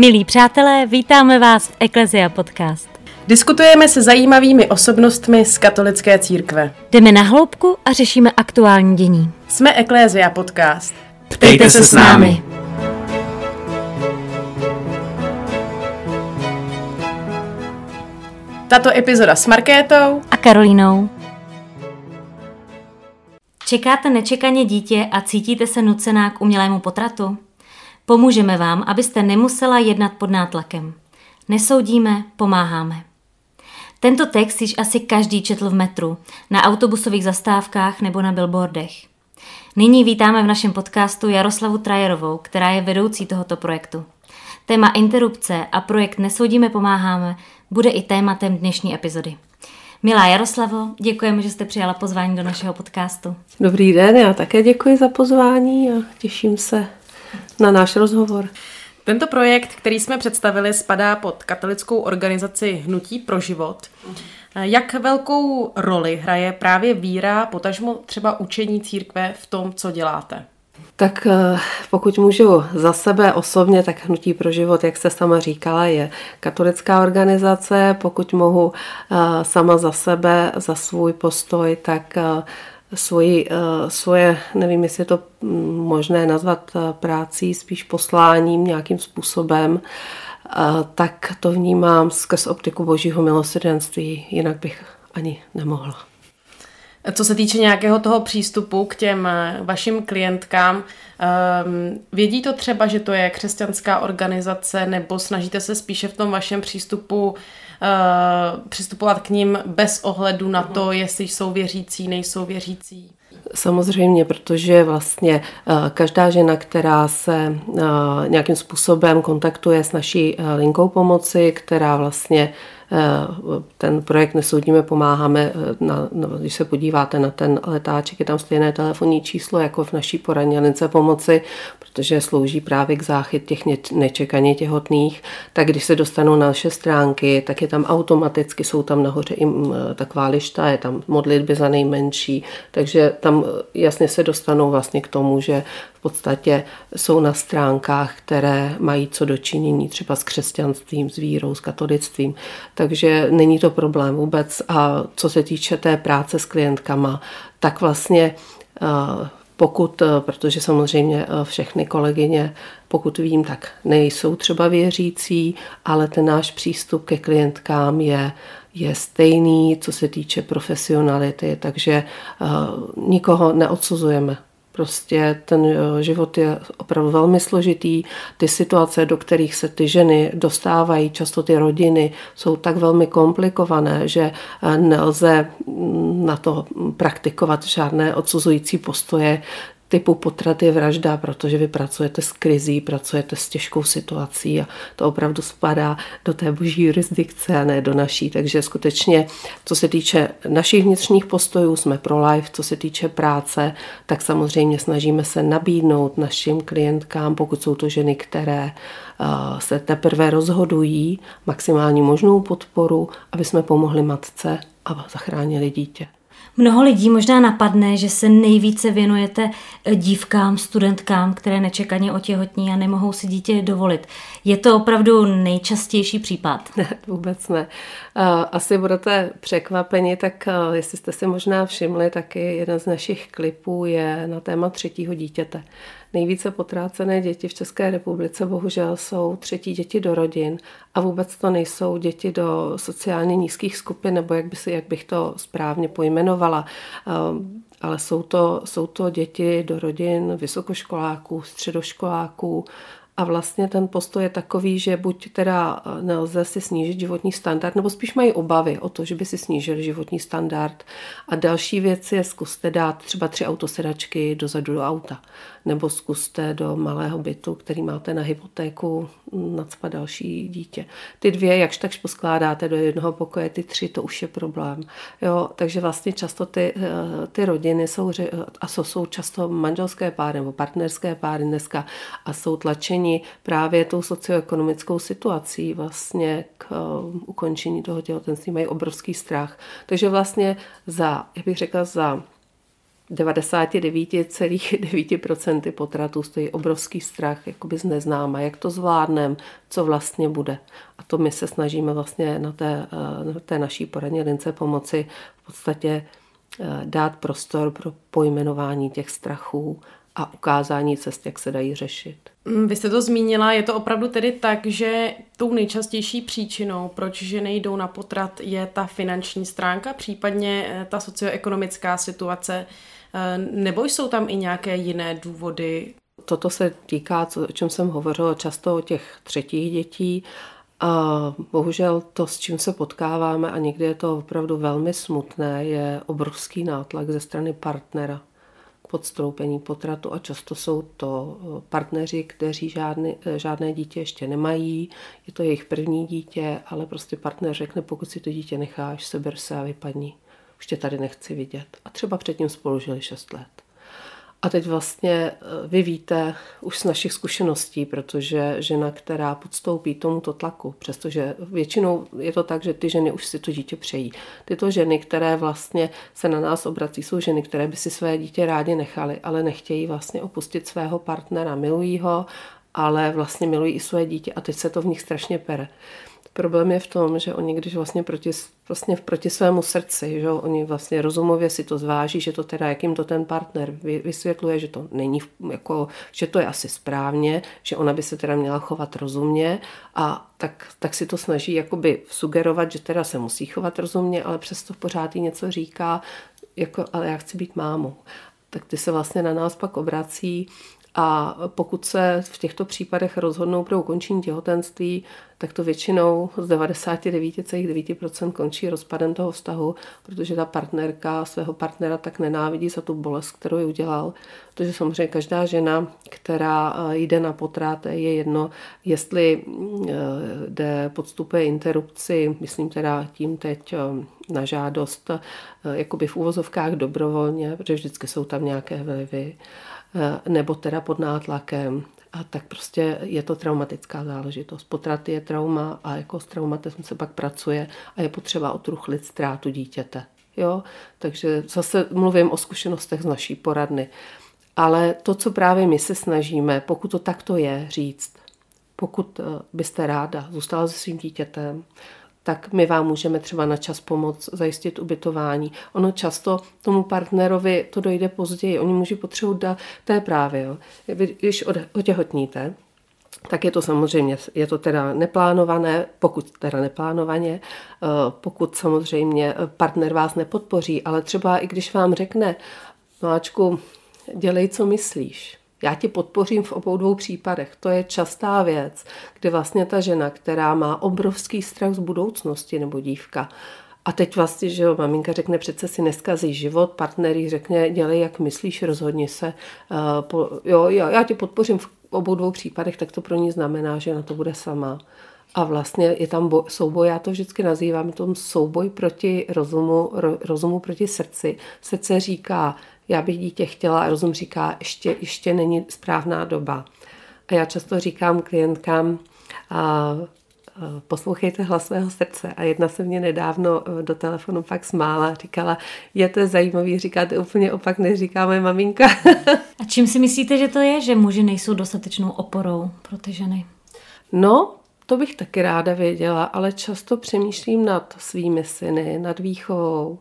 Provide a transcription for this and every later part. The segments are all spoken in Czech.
Milí přátelé, vítáme vás v Ecclesia Podcast. Diskutujeme se zajímavými osobnostmi z katolické církve. Jdeme na hloubku a řešíme aktuální dění. Jsme Ecclesia Podcast. Ptejte se s námi. Tato epizoda s Markétou A Karolínou. Čekáte nečekaně dítě a cítíte se nucená k umělému potratu? Pomůžeme vám, abyste nemusela jednat pod nátlakem. Nesoudíme, pomáháme. Tento text již asi každý četl v metru, na autobusových zastávkách nebo na billboardech. Nyní vítáme v našem podcastu Jaroslavu Trajerovou, která je vedoucí tohoto projektu. Téma interrupce a projekt Nesoudíme, pomáháme bude i tématem dnešní epizody. Milá Jaroslavo, děkujeme, že jste přijala pozvání do našeho podcastu. Dobrý den, já také děkuji za pozvání a těším se na náš rozhovor. Tento projekt, který jsme představili, spadá pod katolickou organizaci Hnutí pro život. Jak velkou roli hraje právě víra, potažmo třeba učení církve v tom, co děláte? Tak eh, pokud můžu za sebe osobně, tak Hnutí pro život, jak se sama říkala, je katolická organizace. Pokud mohu eh, sama za sebe, za svůj postoj, tak eh, svoji, svoje, nevím, jestli je to mm, možné nazvat prácí, spíš posláním nějakým způsobem, tak to vnímám skrz optiku božího milosrdenství, jinak bych ani nemohla. Co se týče nějakého toho přístupu k těm eh, vašim klientkám, um, vědí to třeba, že to je křesťanská organizace, nebo snažíte se spíše v tom vašem přístupu uh, přistupovat k ním bez ohledu na to, jestli jsou věřící, nejsou věřící? Samozřejmě, protože vlastně eh, každá žena, která se nějakým způsobem kontaktuje s naší linkou pomoci, která vlastně Eh, ten projekt Nesoudíme, pomáháme, eh, na, na, když se podíváte na ten letáček, je tam stejné telefonní číslo jako v naší poradně lince pomoci, protože slouží právě k záchyt těch nečekaně těhotných, tak když se dostanou na naše stránky, tak je tam automaticky, jsou tam nahoře i eh, taková lišta, je tam modlitby za nejmenší, takže tam jasně se dostanou vlastně k tomu, že podstatě jsou na stránkách, které mají co dočinění třeba s křesťanstvím, s vírou, s katolictvím. Takže není to problém vůbec. A co se týče té práce s klientkama, tak vlastně eh, pokud, eh, protože samozřejmě eh, všechny kolegyně, pokud vím, tak nejsou třeba věřící, ale ten náš přístup ke klientkám je, je stejný, co se týče profesionality, takže nikoho neodsuzujeme. Prostě ten eh, život je opravdu velmi složitý. Ty situace, do kterých se ty ženy dostávají, často ty rodiny, jsou tak velmi komplikované, že eh, nelze mm, na to praktikovat žádné odsuzující postoje typu potrat je vražda, protože vy pracujete s krizí, pracujete s těžkou situací a to opravdu spadá do té boží jurisdikce a ne do naší. Takže skutečně, co se týče našich vnitřních postojů, jsme pro life, co se týče práce, tak samozřejmě snažíme se nabídnout našim klientkám, pokud jsou to ženy, které se teprve rozhodují, maximální možnou podporu, aby jsme pomohli matce a zachránili dítě. Mnoho lidí možná napadne, že se nejvíce věnujete eh, dívkám, studentkám, které nečekaně otěhotní a nemohou si dítě dovolit. Je to opravdu nejčastější případ? Ne, vůbec ne. Asi budete překvapeni, tak jestli jste si možná všimli, taky jeden z našich klipů je na téma třetího dítěte. Nejvíce potrácené děti v České republice bohužel jsou třetí děti do rodin a vůbec to nejsou děti do sociálně nízkých skupin, nebo jak, by si, jak bych to správně pojmenovala. Ale jsou to, jsou to děti do rodin vysokoškoláků, středoškoláků, a vlastně ten postoj je takový, že buď teda eh, nelze si snížit životní standard, nebo spíš mají obavy o to, že by si snížili životní standard. A další věc je, zkuste dát třeba tři autosedačky dozadu do auta nebo zkuste do malého bytu, který máte na hypotéku, nadspat další dítě. Ty dvě, jakž takž poskládáte do jednoho pokoje, ty tři, to už je problém. Jo, takže vlastně často ty, eh, ty rodiny jsou, a jsou, jsou často manželské páry nebo partnerské páry dneska a jsou tlačeni právě tou socioekonomickou situací vlastně k uh, ukončení toho těhotenství, mají obrovský strach. Takže vlastně za, jak bych řekla, za 99,9% potratů stojí obrovský strach jakoby z neznáma, jak to zvládnem, co vlastně bude. A to my se snažíme vlastně na té, eh, na té naší poradně lince pomoci v podstatě eh, dát prostor pro pojmenování těch strachů a ukázání cest, jak se dají řešit. Mm, vy jste to zmínila, je to opravdu tedy tak, že tou nejčastější příčinou, proč ženy jdou na potrat, je ta finanční stránka, případně eh, ta socioekonomická situace, nebo jsou tam i nějaké jiné důvody? Toto se týká, o čem jsem hovořila, často o těch třetích dětí, a bohužel to, s čím se potkáváme, a někdy je to opravdu velmi smutné, je obrovský nátlak ze strany partnera podstoupení potratu a často jsou to eh, partneři, kteří žádný, eh, žádné dítě ještě nemají, je to jejich první dítě, ale prostě partner řekne, pokud si to dítě necháš, seber se a vypadni. Už tě tady nechci vidět. A třeba předtím spolu žili 6 let. A teď vlastně eh, vy víte už z našich zkušeností, protože žena, která podstoupí tomuto tlaku, přestože většinou je to tak, že ty ženy už si to dítě přejí. Tyto ženy, které vlastně se na nás obrací, jsou ženy, které by si své dítě rádi nechali, ale nechtějí vlastně opustit svého partnera, milují ho, ale vlastně milují i své dítě a teď se to v nich strašně pere. Problém je v tom, že oni, když vlastně proti, vlastně proti svému srdci, že oni vlastně rozumově si to zváží, že to teda, jak jim to ten partner vysvětluje, že to není, jako, že to je asi správně, že ona by se teda měla chovat rozumně a tak, tak si to snaží jakoby sugerovat, že teda se musí chovat rozumně, ale přesto pořád jí něco říká, jako, ale já chci být mámou. Tak ty se vlastně na nás pak obrací a pokud se v těchto případech rozhodnou pro ukončení těhotenství, tak to většinou z 99,9% končí rozpadem toho vztahu, protože ta partnerka svého partnera tak nenávidí za tu bolest, kterou ji udělal. Protože samozřejmě každá žena, která eh, jde na potrat, je jedno, jestli eh, jde, podstupuje interrupci, myslím teda tím teď eh, na žádost, jakoby v úvozovkách dobrovolně, protože vždycky jsou tam nějaké vlivy, nebo teda pod nátlakem, a tak prostě je to traumatická záležitost. Potrat je trauma a jako s traumatem se pak pracuje a je potřeba otruchlit ztrátu dítěte. Jo? Takže zase mluvím o zkušenostech z naší poradny. Ale to, co právě my se snažíme, pokud to takto je, říct, pokud eh, byste ráda zůstala se svým dítětem, tak my vám můžeme třeba na čas pomoct zajistit ubytování. Ono často tomu partnerovi to dojde později. Oni můžu potřebovat to je právě, jo. když otěhotníte, tak je to samozřejmě, je to teda neplánované, pokud teda neplánovaně, eh, pokud samozřejmě partner vás nepodpoří, ale třeba i když vám řekne, Máčku, dělej, co myslíš, já ti podpořím v obou dvou případech. To je častá věc, kdy vlastně ta žena, která má obrovský strach z budoucnosti nebo dívka, a teď vlastně, že jo, maminka řekne, přece si neskazí život, partner jí řekne, dělej, jak myslíš, rozhodni se, uh, po, jo, jo, já ti podpořím v obou dvou případech, tak to pro ní znamená, že na to bude sama. A vlastně je tam bo, souboj, já to vždycky nazývám, tom souboj proti rozumu, ro, rozumu proti srdci. Srdce říká, já bych dítě chtěla a rozum říká, ještě, ještě není správná doba. A já často říkám klientkám, a, poslouchejte hlas svého srdce. A jedna se mě nedávno e, do telefonu pak smála, říkala, je to zajímavý, říkáte úplně opak, než říká moje maminka. A čím si myslíte, že to je, že muži nejsou dostatečnou oporou pro ty ženy? No, to bych taky ráda věděla, ale často přemýšlím nad svými syny, nad výchovou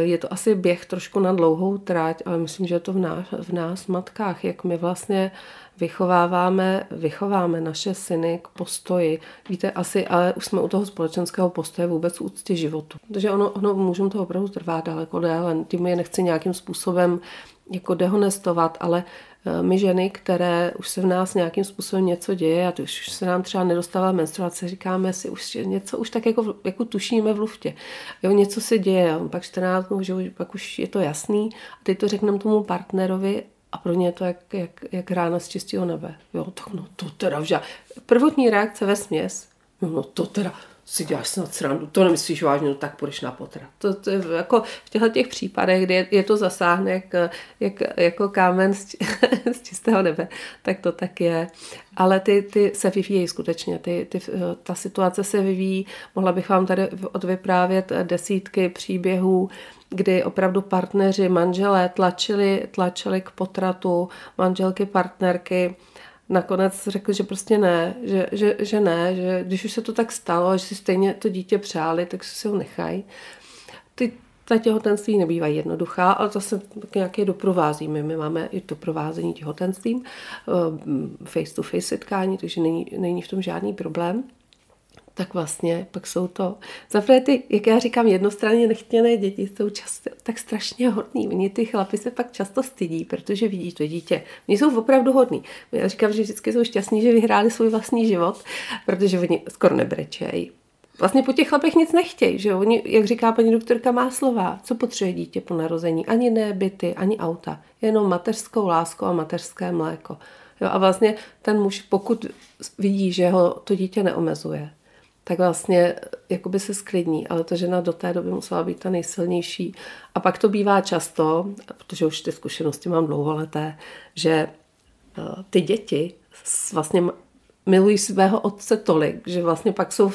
je to asi běh trošku na dlouhou tráť, ale myslím, že je to v nás, v nás matkách, jak my vlastně vychováváme, vychováme naše syny k postoji. Víte, asi, ale už jsme u toho společenského postoje vůbec úctě životu. Takže ono, ono můžeme to opravdu trvat daleko déle. Tím je nechci nějakým způsobem jako dehonestovat, ale Eh, my ženy, které už se v nás nějakým způsobem něco děje a to už se nám třeba nedostává menstruace, říkáme si, už něco už tak jako, jako tušíme v luftě. Jo, něco se děje, pak 14 dnů, že pak už je to jasný a teď to řekneme tomu partnerovi a pro ně je to jak, jak, jak rána z čistého nebe. Jo, tak no to teda vža. Prvotní reakce ve směs, no, no to teda, si děláš snad srandu, to nemyslíš vážně, no tak půjdeš na potrat. To, to je jako v těchto těch případech, kdy je, je to zasáhne jak, jak, jako kámen z, z čistého nebe, tak to tak je. Ale ty, ty se vyvíjejí skutečně, ty, ty, ta situace se vyvíjí. Mohla bych vám tady odvyprávět desítky příběhů, kdy opravdu partneři, manželé tlačili, tlačili k potratu, manželky, partnerky, nakonec řekli, že prostě ne, že, že, že ne, že když už se to tak stalo, že si stejně to dítě přáli, tak si ho nechají. Ty, ta těhotenství nebývají jednoduchá, ale zase nějaké doprovázíme. My máme i doprovázení těhotenstvím, face to face setkání, takže není, není v tom žádný problém tak vlastně pak jsou to, zaprvé ty, jak já říkám, jednostranně nechtěné děti jsou často tak strašně hodný. Oni ty chlapy se pak často stydí, protože vidí to dítě. Oni jsou opravdu hodní. Já říkám, že vždycky jsou šťastní, že vyhráli svůj vlastní život, protože oni skoro nebrečejí. Vlastně po těch chlapech nic nechtějí, že Oni, jak říká paní doktorka, má slova, co potřebuje dítě po narození. Ani ne byty, ani auta. Jenom mateřskou lásku a mateřské mléko. Jo, a vlastně ten muž, pokud vidí, že ho to dítě neomezuje, tak vlastně jakoby se sklidní, ale ta žena do té doby musela být ta nejsilnější. A pak to bývá často, protože už ty zkušenosti mám dlouholeté, že eh, ty děti vlastně milují svého otce tolik, že vlastně pak jsou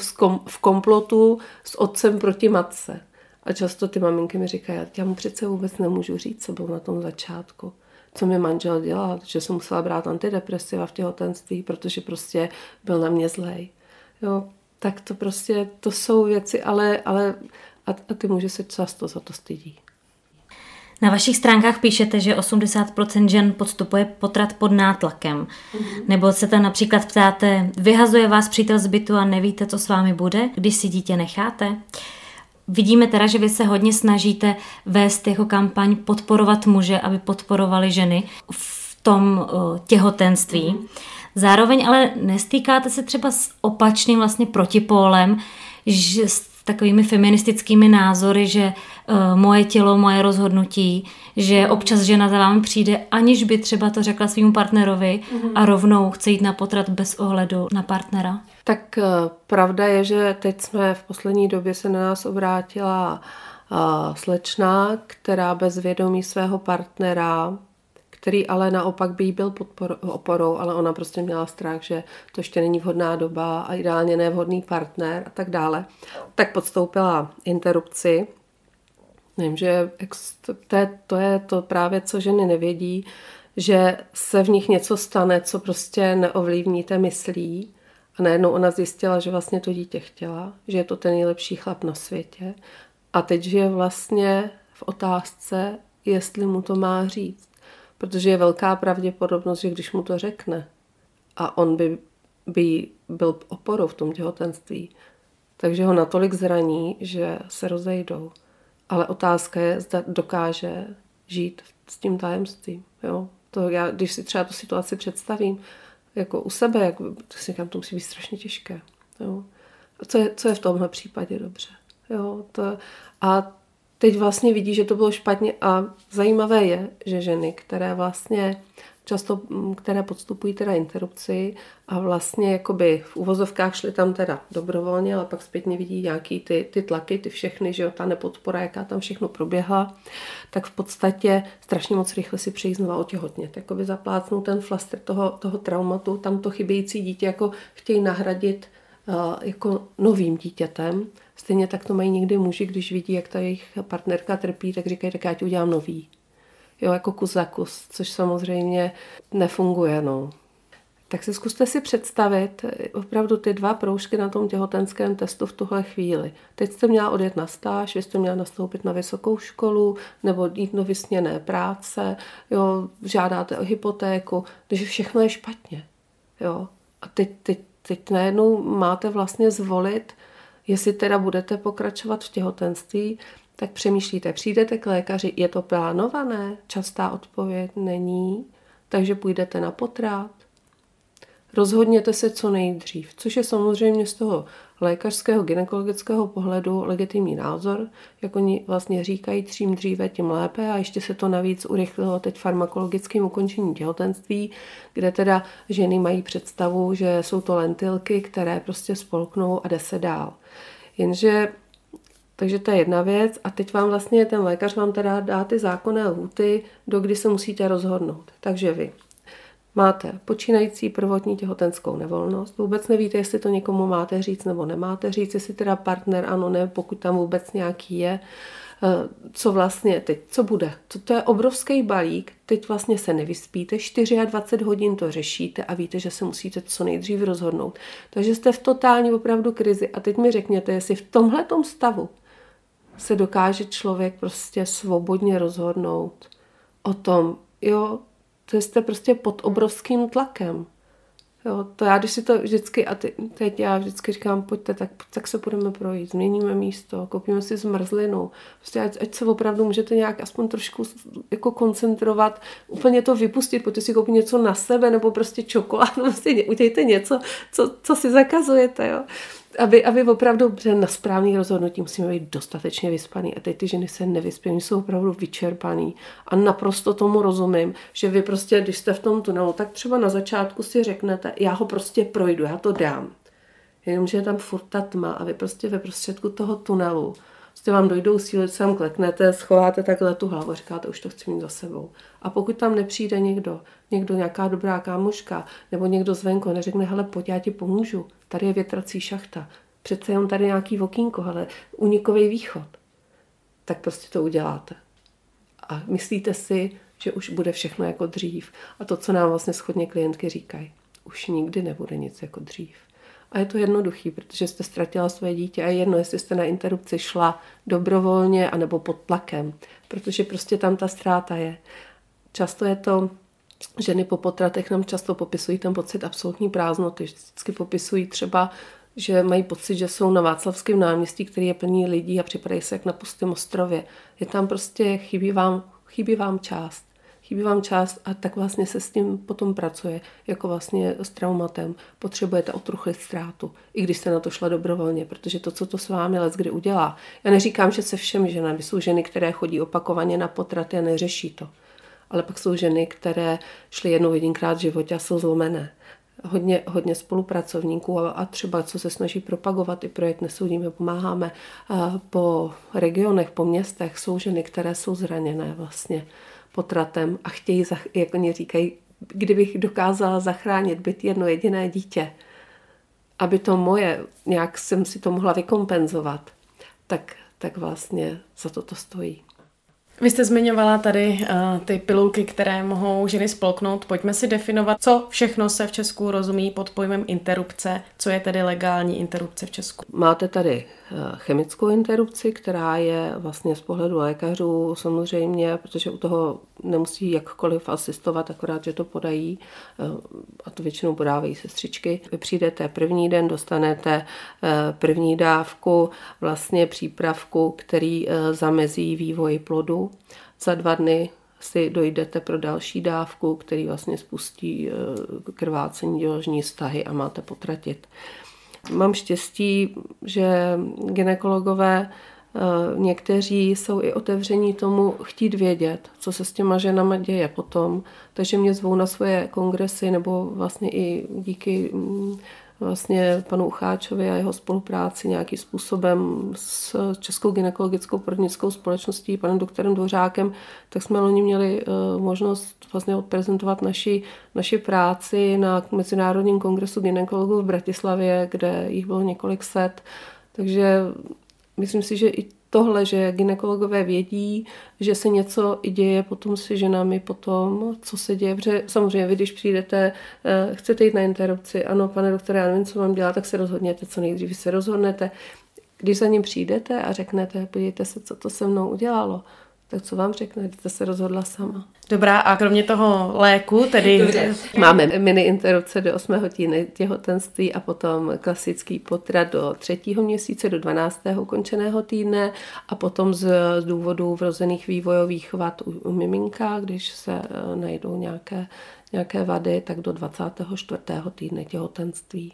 v komplotu s otcem proti matce. A často ty maminky mi říkají, já mu přece vůbec nemůžu říct, co bylo na tom začátku. Co mi manžel dělal, že jsem musela brát antidepresiva v těhotenství, protože prostě byl na mě zlej. Jo, tak to prostě, to jsou věci, ale, ale a, a ty muži se často za to stydí. Na vašich stránkách píšete, že 80% žen podstupuje potrat pod nátlakem. Mm-hmm. Nebo se tam například ptáte, vyhazuje vás přítel z bytu a nevíte, co s vámi bude, když si dítě necháte? Vidíme teda, že vy se hodně snažíte vést jako kampaň podporovat muže, aby podporovali ženy v tom těhotenství. Mm-hmm. Zároveň ale nestýkáte se třeba s opačným vlastně protipólem, že s takovými feministickými názory, že uh, moje tělo, moje rozhodnutí, že občas žena za vámi přijde, aniž by třeba to řekla svým partnerovi mm-hmm. a rovnou chce jít na potrat bez ohledu na partnera. Tak uh, pravda je, že teď jsme v poslední době se na nás obrátila uh, slečna, která bez vědomí svého partnera který ale naopak by jí byl podpor, oporou, ale ona prostě měla strach, že to ještě není vhodná doba a ideálně nevhodný partner a tak dále, tak podstoupila interrupci. Nevím, že to je, to je to právě, co ženy nevědí, že se v nich něco stane, co prostě neovlivníte myslí. A najednou ona zjistila, že vlastně to dítě chtěla, že je to ten nejlepší chlap na světě. A teď je vlastně v otázce, jestli mu to má říct protože je velká pravděpodobnost, že když mu to řekne a on by, by byl oporou v tom těhotenství, takže ho natolik zraní, že se rozejdou. Ale otázka je, zda dokáže žít s tím tajemstvím. Jo? To já, když si třeba tu situaci představím, jako u sebe, jak, to si říkám, to musí být strašně těžké. Jo? Co je, co je v tomhle případě dobře? Jo? To, a teď vlastně vidí, že to bylo špatně a zajímavé je, že ženy, které vlastně často, mm, které podstupují teda interrupci a vlastně jakoby v uvozovkách šly tam teda dobrovolně, ale pak zpětně vidí nějaký ty, ty tlaky, ty všechny, že jo, ta nepodpora, jaká tam všechno proběhla, tak v podstatě strašně moc rychle si přejí znova otěhotnět, jakoby zaplácnou ten flaster toho, toho traumatu, tam to chybějící dítě jako chtějí nahradit jako novým dítětem, Stejně tak to mají někdy muži, když vidí, jak ta jejich partnerka trpí, tak říkají, tak já ti udělám nový. Jo, jako kus za kus, což samozřejmě nefunguje, no. Tak si zkuste si představit opravdu ty dva proužky na tom těhotenském testu v tuhle chvíli. Teď jste měla odjet na stáž, vy jste měla nastoupit na vysokou školu nebo jít do vysněné práce, jo, žádáte o hypotéku, takže všechno je špatně. Jo. A teď, teď, teď najednou máte vlastně zvolit, Jestli teda budete pokračovat v těhotenství, tak přemýšlíte, přijdete k lékaři, je to plánované? Častá odpověď není, takže půjdete na potrát. Rozhodněte se co nejdřív, což je samozřejmě z toho lékařského gynekologického pohledu legitimní názor, jak oni vlastně říkají, čím dříve, tím lépe a ještě se to navíc urychlilo teď farmakologickým ukončením těhotenství, kde teda ženy mají představu, že jsou to lentilky, které prostě spolknou a jde se dál. Jenže takže to je jedna věc a teď vám vlastně ten lékař vám teda dá ty zákonné lhuty, do kdy se musíte rozhodnout. Takže vy máte počínající prvotní těhotenskou nevolnost, vůbec nevíte, jestli to někomu máte říct nebo nemáte říct, jestli teda partner ano, ne, pokud tam vůbec nějaký je, eh, co vlastně teď, co bude. To, to je obrovský balík, teď vlastně se nevyspíte, 24 hodin to řešíte a víte, že se musíte co nejdřív rozhodnout. Takže jste v totální opravdu krizi a teď mi řekněte, jestli v tomhletom stavu se dokáže člověk prostě svobodně rozhodnout o tom, jo, to jste prostě pod obrovským tlakem. Jo, to já, když si to vždycky, a ty, teď já vždycky říkám, pojďte, tak, tak se budeme projít, změníme místo, koupíme si zmrzlinu, prostě ať, ať se opravdu můžete nějak aspoň trošku jako koncentrovat, úplně to vypustit, pojďte si koupit něco na sebe, nebo prostě čokoládu, prostě udějte něco, co, co si zakazujete, jo aby, aby opravdu na správný rozhodnutí musíme být dostatečně vyspaný. A teď ty ženy se nevyspí, jsou opravdu vyčerpaný. A naprosto tomu rozumím, že vy prostě, když jste v tom tunelu, tak třeba na začátku si řeknete, já ho prostě projdu, já to dám. Jenomže je tam furt ta tma a vy prostě ve prostředku toho tunelu prostě vám dojdou síly, co tam kleknete, schováte takhle tu hlavu, říkáte, už to chci mít za sebou. A pokud tam nepřijde někdo, někdo, nějaká dobrá kámoška, nebo někdo zvenku neřekne, hele, pojď, já ti pomůžu, tady je větrací šachta, přece jenom tady nějaký okýnko, ale unikový východ, tak prostě to uděláte. A myslíte si, že už bude všechno jako dřív. A to, co nám vlastně schodně klientky říkají, už nikdy nebude nic jako dřív. A je to jednoduchý, protože jste ztratila své dítě a je jedno, jestli jste na interrupci šla dobrovolně anebo pod tlakem, protože prostě tam ta ztráta je. Často je to, ženy po potratech nám často popisují ten pocit absolutní prázdnoty. Vždycky popisují třeba, že mají pocit, že jsou na Václavském náměstí, který je plný lidí a připadají se jak na pustém ostrově. Je tam prostě, chybí vám, chybí vám část chybí vám část a tak vlastně se s tím potom pracuje, jako vlastně s traumatem. Potřebujete otruchlit ztrátu, i když jste na to šla dobrovolně, protože to, co to s vámi let kdy udělá. Já neříkám, že se všem ženám, jsou ženy, které chodí opakovaně na potraty a neřeší to. Ale pak jsou ženy, které šly jednou jedinkrát v životě a jsou zlomené. Hodně, hodně spolupracovníků a, a třeba co se snaží propagovat i projekt Nesoudíme, pomáháme po regionech, po městech, jsou ženy, které jsou zraněné vlastně potratem a chtějí, jak oni říkají, kdybych dokázala zachránit byt jedno jediné dítě, aby to moje, nějak jsem si to mohla vykompenzovat, tak, tak vlastně za to to stojí. Vy jste zmiňovala tady uh, ty pilulky, které mohou ženy spolknout. Pojďme si definovat, co všechno se v Česku rozumí pod pojmem interrupce, co je tedy legální interrupce v Česku. Máte tady uh, chemickou interrupci, která je vlastně z pohledu lékařů samozřejmě, protože u toho nemusí jakkoliv asistovat, akorát, že to podají uh, a to většinou podávají sestřičky. Vy přijdete první den, dostanete první dávku vlastně přípravku, který zamezí vývoj plodu za dva dny si dojdete pro další dávku, který vlastně spustí eh, krvácení děložní stahy a máte potratit. Mám štěstí, že ginekologové eh, někteří jsou i otevření tomu chtít vědět, co se s těma ženama děje potom, takže mě zvou na svoje kongresy nebo vlastně i díky mm, vlastně panu Ucháčovi a jeho spolupráci nějakým způsobem s Českou gynekologickou porodnickou společností, panem doktorem Dvořákem, tak jsme loni měli eh, možnost vlastně odprezentovat naši, naši práci na Mezinárodním kongresu gynekologů v Bratislavě, kde jich bylo několik set. Takže myslím si, že i tohle, že ginekologové vědí, že se něco i děje potom se ženami potom, co se děje. Protože samozřejmě vy, když přijdete, eh, chcete jít na interrupci, ano, pane doktore, já nevím, co mám dělat, tak se rozhodněte, co nejdřív se rozhodnete. Když za ním přijdete a řeknete, podívejte se, co to se mnou udělalo, tak co vám řekne, jste se rozhodla sama. Dobrá, a kromě toho léku, tedy... Dobře. Máme mini interrupce do 8. týdne těhotenství a potom klasický potrat do 3. měsíce, do 12. ukončeného týdne a potom z, z důvodu vrozených vývojových vad u, u miminka, když se uh, najdou nějaké, nějaké vady, tak do 24. týdne těhotenství.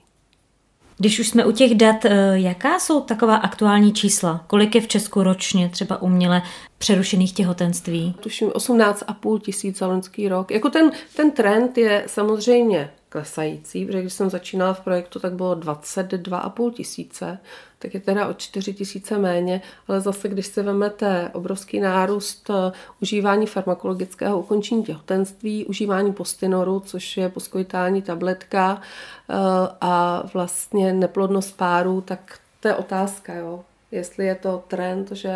Když už jsme u těch dat, eh, jaká jsou taková aktuální čísla? Kolik je v Česku ročně třeba uměle přerušených těhotenství? Tuším 18,5 tisíc za loňský rok. Jako ten, ten trend je samozřejmě klesající, protože když jsem začínala v projektu, tak bylo 22,5 tisíce, tak je teda o 4 tisíce méně, ale zase, když si vezmete obrovský nárůst eh, užívání farmakologického ukončení těhotenství, užívání postinoru, což je poskojitální tabletka eh, a vlastně neplodnost párů, tak to je otázka, jo. Jestli je to trend, že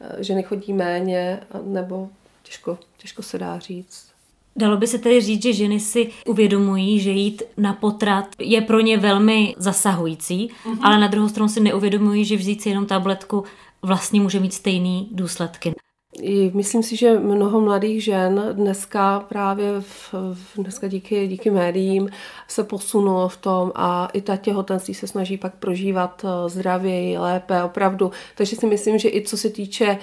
eh, ženy chodí méně, nebo těžko, těžko se dá říct. Dalo by se tedy říct, že ženy si uvědomují, že jít na potrat je pro ně velmi zasahující, mm-hmm. ale na druhou stranu si neuvědomují, že vzít si jenom tabletku vlastně může mít stejný důsledky. Myslím si, že mnoho mladých žen dneska právě v, dneska díky, díky médiím se posunulo v tom a i ta těhotenství se snaží pak prožívat eh, zdravěji, lépe, opravdu. Takže si myslím, že i co se týče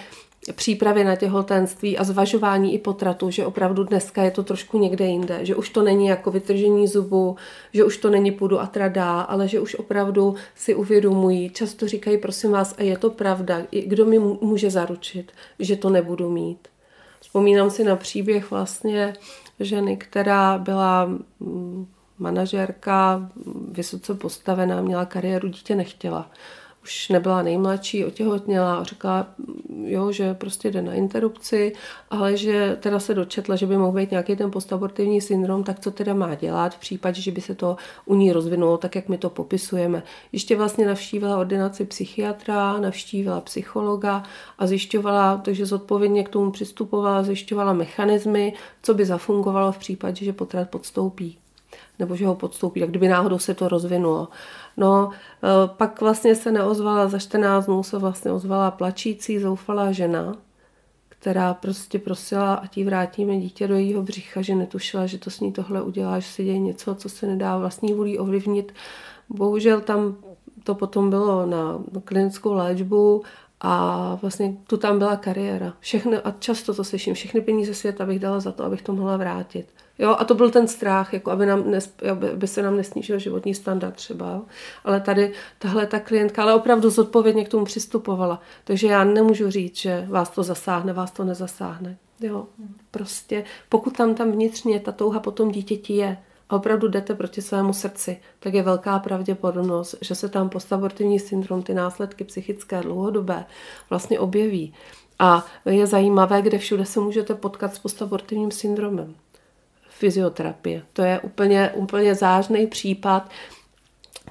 přípravy na těhotenství a zvažování i potratu, že opravdu dneska je to trošku někde jinde, že už to není jako vytržení zubu, že už to není půdu a tradá, ale že už opravdu si uvědomují, často říkají, prosím vás, a je to pravda, kdo mi může zaručit, že to nebudu mít. Vzpomínám si na příběh vlastně ženy, která byla mm, manažerka, vysoce postavená, měla kariéru, dítě nechtěla už nebyla nejmladší, otěhotněla a řekla, jo, že prostě jde na interrupci, ale že teda se dočetla, že by mohl být nějaký ten postabortivní syndrom, tak co teda má dělat v případě, že by se to u ní rozvinulo, tak jak my to popisujeme. Ještě vlastně navštívila ordinaci psychiatra, navštívila psychologa a zjišťovala, takže zodpovědně k tomu přistupovala, zjišťovala mechanismy, co by zafungovalo v případě, že potrat podstoupí nebo že ho podstoupí, tak kdyby náhodou se to rozvinulo. No, e, pak vlastně se neozvala, za 14 dnů se vlastně ozvala plačící, zoufalá žena, která prostě prosila, a jí vrátíme dítě do jejího břicha, že netušila, že to s ní tohle udělá, že se děje něco, co se nedá vlastní vůlí ovlivnit. Bohužel tam to potom bylo na klinickou léčbu a vlastně tu tam byla kariéra. Všechny, a často to slyším, všechny peníze světa bych dala za to, abych to mohla vrátit. Jo, a to byl ten strach, jako aby, nám nes, aby se nám nesnížil životní standard třeba. Ale tady tahle ta klientka, ale opravdu zodpovědně k tomu přistupovala. Takže já nemůžu říct, že vás to zasáhne, vás to nezasáhne. Jo, prostě pokud tam tam vnitřně ta touha po tom dítěti je, a opravdu jdete proti svému srdci, tak je velká pravděpodobnost, že se tam postabortivní syndrom, ty následky psychické dlouhodobé vlastně objeví. A je zajímavé, kde všude se můžete potkat s postabortivním syndromem fyzioterapie. To je úplně, úplně zářný případ.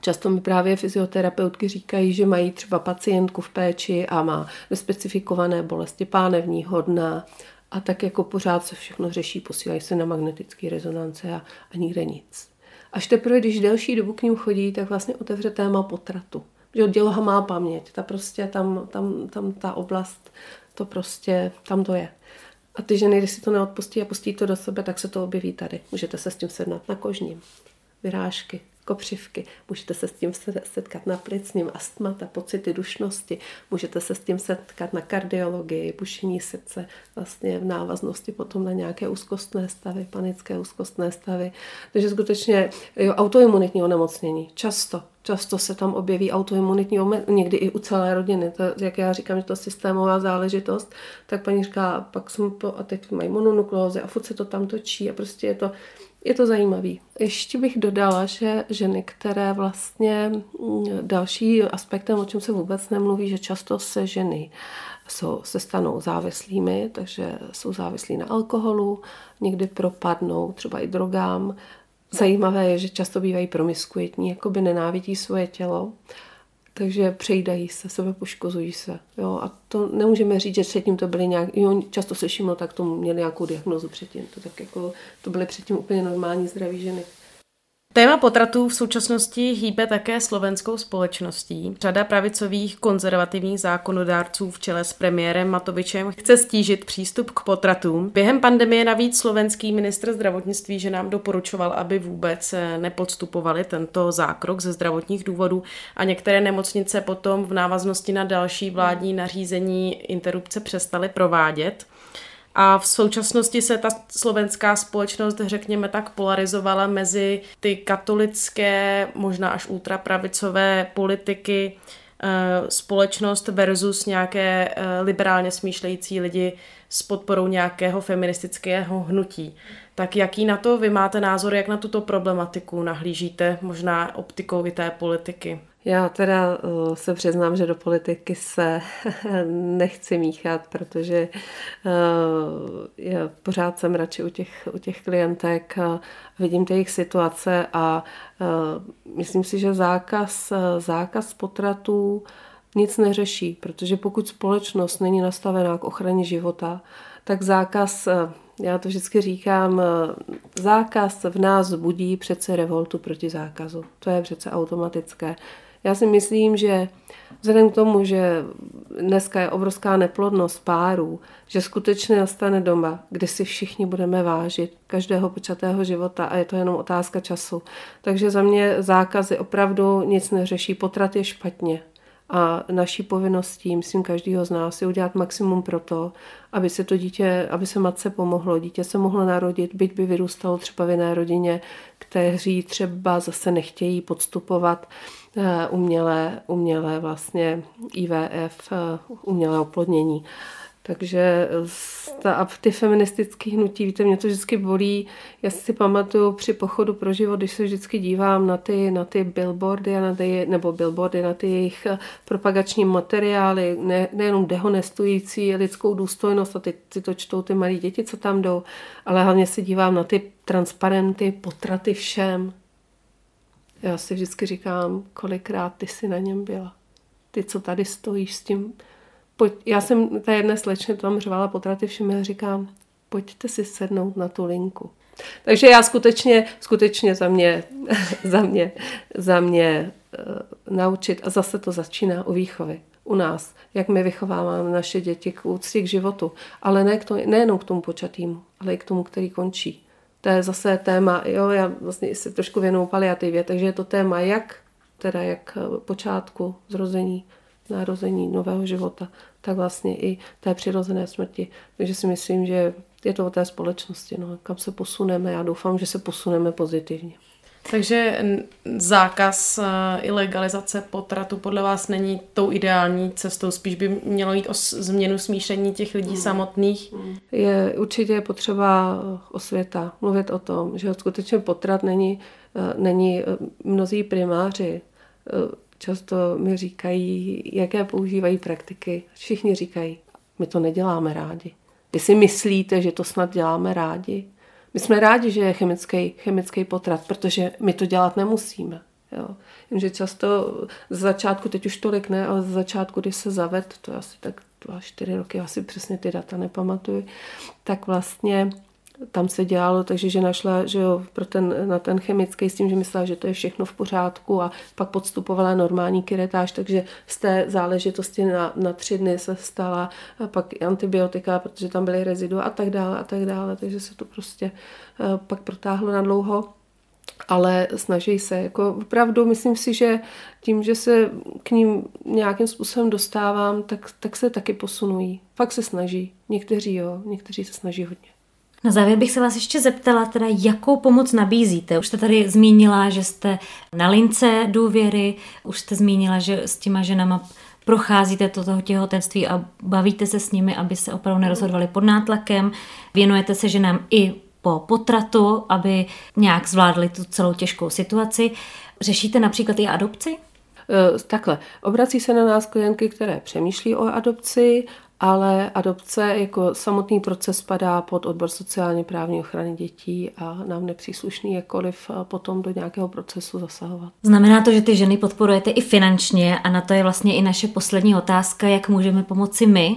Často mi právě fyzioterapeutky říkají, že mají třeba pacientku v péči a má nespecifikované bolesti pánevní, hodná a tak jako pořád se všechno řeší, posílají se na magnetické rezonance a, a nikde nic. Až teprve, když delší dobu k ním chodí, tak vlastně otevře téma potratu. Že děloha má paměť, ta prostě tam, tam, tam ta oblast, to prostě, tam to je. A ty ženy, když si to neodpustí a pustí to do sebe, tak se to objeví tady. Můžete se s tím sednout na kožním. Vyrážky, kopřivky. Můžete se s tím setkat na plicním, astmata, pocity dušnosti. Můžete se s tím setkat na kardiologii, bušení srdce, vlastně v návaznosti potom na nějaké úzkostné stavy, panické úzkostné stavy. Takže skutečně jo, autoimunitní onemocnění. Často, často se tam objeví autoimunitní, někdy i u celé rodiny. To, jak já říkám, že to je systémová záležitost, tak paní říká, pak jsem to, a teď mají mononukleózy a furt se to tam točí a prostě je to je to zajímavý. Ještě bych dodala, že ženy, které vlastně mm, další aspektem, o čem se vůbec nemluví, že často se ženy jsou, se stanou závislými, takže jsou závislí na alkoholu, někdy propadnou třeba i drogám. Zajímavé je, že často bývají promiskuitní, jako by nenávidí svoje tělo takže přejídají se, sebe poškozují se. Jo? A to nemůžeme říct, že předtím to byly nějak, jo, často slyším, no tak to měli nějakou diagnozu předtím, to, tak jako, to byly předtím úplně normální zdraví ženy. Téma potratů v současnosti hýbe také slovenskou společností. Řada pravicových konzervativních zákonodárců v čele s premiérem Matovičem chce stížit přístup k potratům. Během pandemie navíc slovenský ministr zdravotnictví, že nám doporučoval, aby vůbec nepodstupovali tento zákrok ze zdravotních důvodů a některé nemocnice potom v návaznosti na další vládní nařízení interrupce přestaly provádět. A v současnosti se ta slovenská společnost, řekněme tak, polarizovala mezi ty katolické, možná až ultrapravicové politiky, Eh, společnost versus nějaké eh, liberálně smýšlející lidi s podporou nějakého feministického hnutí. Tak jaký na to vy máte názor, jak na tuto problematiku nahlížíte, možná optikou i té politiky? Já teda uh, se přiznám, že do politiky se nechci míchat, protože uh, já pořád jsem radši u těch, u těch klientek, vidím ty jejich situace a myslím si, že zákaz, zákaz potratů nic neřeší, protože pokud společnost není nastavená k ochraně života, tak zákaz, já to vždycky říkám, zákaz v nás budí přece revoltu proti zákazu. To je přece automatické. Já si myslím, že vzhledem k tomu, že dneska je obrovská neplodnost párů, že skutečně nastane doma, kde si všichni budeme vážit každého počatého života a je to jenom otázka času. Takže za mě zákazy opravdu nic neřeší. Potrat je špatně. A naší povinností, myslím, každého z nás je udělat maximum pro to, aby se to dítě, aby se matce pomohlo. Dítě se mohlo narodit, byť by vyrůstalo třeba v jiné rodině, kteří třeba zase nechtějí podstupovat Eh, umělé, umělé vlastně IVF, eh, umělé oplodnění. Takže ta, ty feministické hnutí, víte, mě to vždycky bolí. Já si pamatuju při pochodu pro život, když se vždycky dívám na ty, na ty billboardy, a na ty, nebo billboardy, na ty jejich eh, propagační materiály, ne, nejenom dehonestující lidskou důstojnost, a ty, ty to čtou ty malí děti, co tam jdou, ale hlavně si dívám na ty transparenty, potraty všem, já si vždycky říkám, kolikrát ty jsi na něm byla. Ty, co tady stojíš s tím. Pojď, já jsem ta jedné slečně tam řvala potraty všem a říkám, pojďte si sednout na tu linku. Takže já skutečně, skutečně za mě, za mě, za mě uh, naučit a zase to začíná u výchovy u nás, jak my vychováváme naše děti k úctě k životu, ale ne k tomu, nejenom k tomu počatýmu, ale i k tomu, který končí to je zase téma, jo, já vlastně se trošku věnuju paliativě, takže je to téma jak, teda jak počátku zrození, narození nového života, tak vlastně i té přirozené smrti. Takže si myslím, že je to o té společnosti, no, kam se posuneme. Já doufám, že se posuneme pozitivně. Takže zákaz eh, i legalizace potratu podle vás není tou ideální cestou, spíš by mělo jít o změnu smíšení těch lidí mm. samotných? Je určitě potřeba eh, osvěta, mluvit o tom, že skutečně potrat není, eh, není mnozí primáři. Často mi říkají, jaké používají praktiky. Všichni říkají, my to neděláme rádi. Vy si myslíte, že to snad děláme rádi? My jsme rádi, že je chemický, chemický potrat, protože my to dělat nemusíme. Jo. Jenže často z začátku, teď už tolik ne, ale z začátku, když se zaved, to je asi tak dva, čtyři roky, asi přesně ty data nepamatuju, tak vlastně tam se dělalo, takže že našla že jo, pro ten, na ten chemický s tím, že myslela, že to je všechno v pořádku a pak podstupovala normální kiretáž, takže z té záležitosti na, na tři dny se stala a pak antibiotika, protože tam byly rezidu a tak dále a tak dále, takže se to prostě eh, pak protáhlo na dlouho ale snaží se. Jako opravdu myslím si, že tím, že se k ním nějakým způsobem dostávám, tak, tak se taky posunují. Fakt se snaží. Někteří jo, někteří se snaží hodně. Na závěr bych se vás ještě zeptala, teda jakou pomoc nabízíte. Už jste tady zmínila, že jste na lince důvěry, už jste zmínila, že s těma ženama procházíte to toho těhotenství a bavíte se s nimi, aby se opravdu nerozhodovali pod nátlakem. Věnujete se ženám i po potratu, aby nějak zvládli tu celou těžkou situaci. Řešíte například i adopci? Eh, takhle, obrací se na nás klientky, které přemýšlí o adopci ale adopce jako samotný proces spadá pod odbor sociálně právní ochrany dětí a nám nepříslušný jakkoliv potom do nějakého procesu zasahovat. Znamená to, že ty ženy podporujete i finančně a na to je vlastně i naše poslední otázka, jak můžeme pomoci my.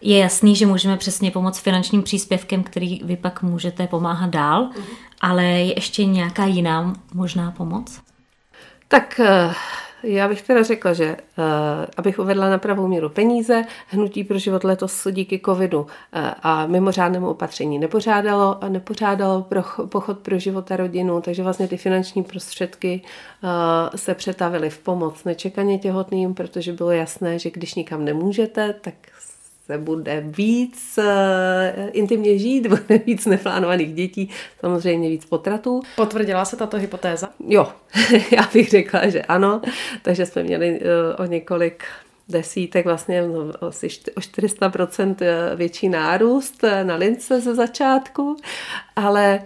Je jasný, že můžeme přesně pomoct finančním příspěvkem, který vy pak můžete pomáhat dál, ale je ještě nějaká jiná možná pomoc? Tak eh, já bych teda řekla, že uh, abych uvedla na pravou míru peníze, Hnutí pro život letos díky covidu uh, a mimořádnému opatření nepořádalo nepořádalo pro, pochod pro život a rodinu, takže vlastně ty finanční prostředky uh, se přetavily v pomoc nečekaně těhotným, protože bylo jasné, že když nikam nemůžete, tak se bude víc uh, intimně žít, bude víc neplánovaných dětí, samozřejmě víc potratů. Potvrdila se tato hypotéza? Jo, já bych řekla, že ano. Takže jsme měli uh, o několik desítek, vlastně no, asi o 400% větší nárůst na lince ze začátku, ale Eh,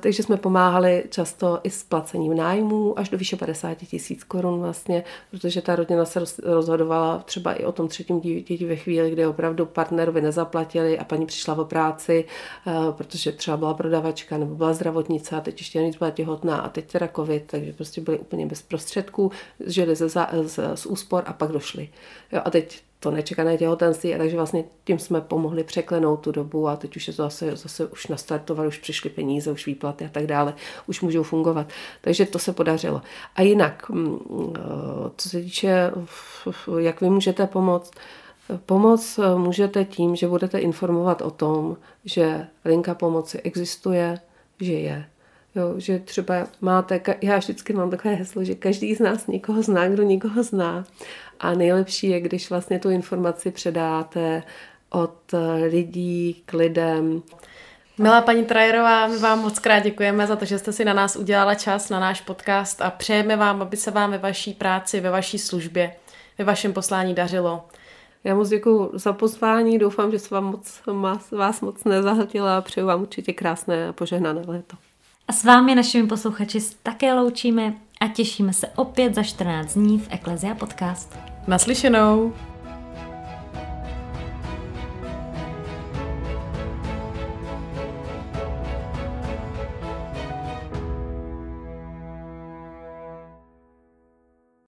takže jsme pomáhali často i s placením nájmů až do výše 50 tisíc korun vlastně, protože ta rodina se rozhodovala třeba i o tom třetím dítěti ve chvíli, kdy opravdu partnerovi nezaplatili a paní přišla o práci, eh, protože třeba byla prodavačka nebo byla zdravotnice a teď ještě nic byla těhotná a teď teda covid, takže prostě byli úplně bez prostředků, žili ze, z, z úspor a pak došli. Jo, a teď to nečekané těhotenství, a takže vlastně tím jsme pomohli překlenout tu dobu a teď už je to zase, zase už nastartovali, už přišly peníze, už výplaty a tak dále, už můžou fungovat. Takže to se podařilo. A jinak, mm, eh, co se týče, jak vy můžete pomoct, Pomoc eh, můžete tím, že budete informovat o tom, že linka pomoci existuje, že je. Jo, že třeba máte, já vždycky mám takové heslo, že každý z nás někoho zná, kdo někoho zná. A nejlepší je, když vlastně tu informaci předáte od lidí k lidem. Milá paní Trajerová, my vám moc krát děkujeme za to, že jste si na nás udělala čas na náš podcast a přejeme vám, aby se vám ve vaší práci, ve vaší službě, ve vašem poslání dařilo. Já moc děkuji za pozvání, doufám, že se vám moc, vás moc nezahltila a přeju vám určitě krásné a požehnané léto. A s vámi, našimi posluchači, také loučíme a těšíme se opět za 14 dní v Eklezia Podcast. Naslyšenou!